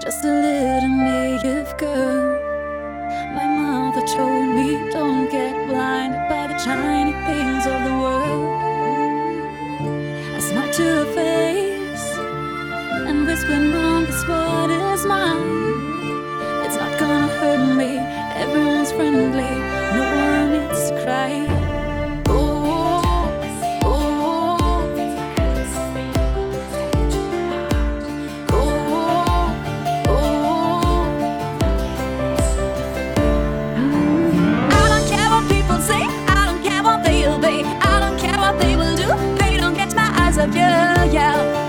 just a little native girl. My mother told me, don't get blinded by the tiny things of the world. I smiled to her face and whispered, Mom, this world is mine. It's not gonna hurt me, everyone's friendly. Yeah.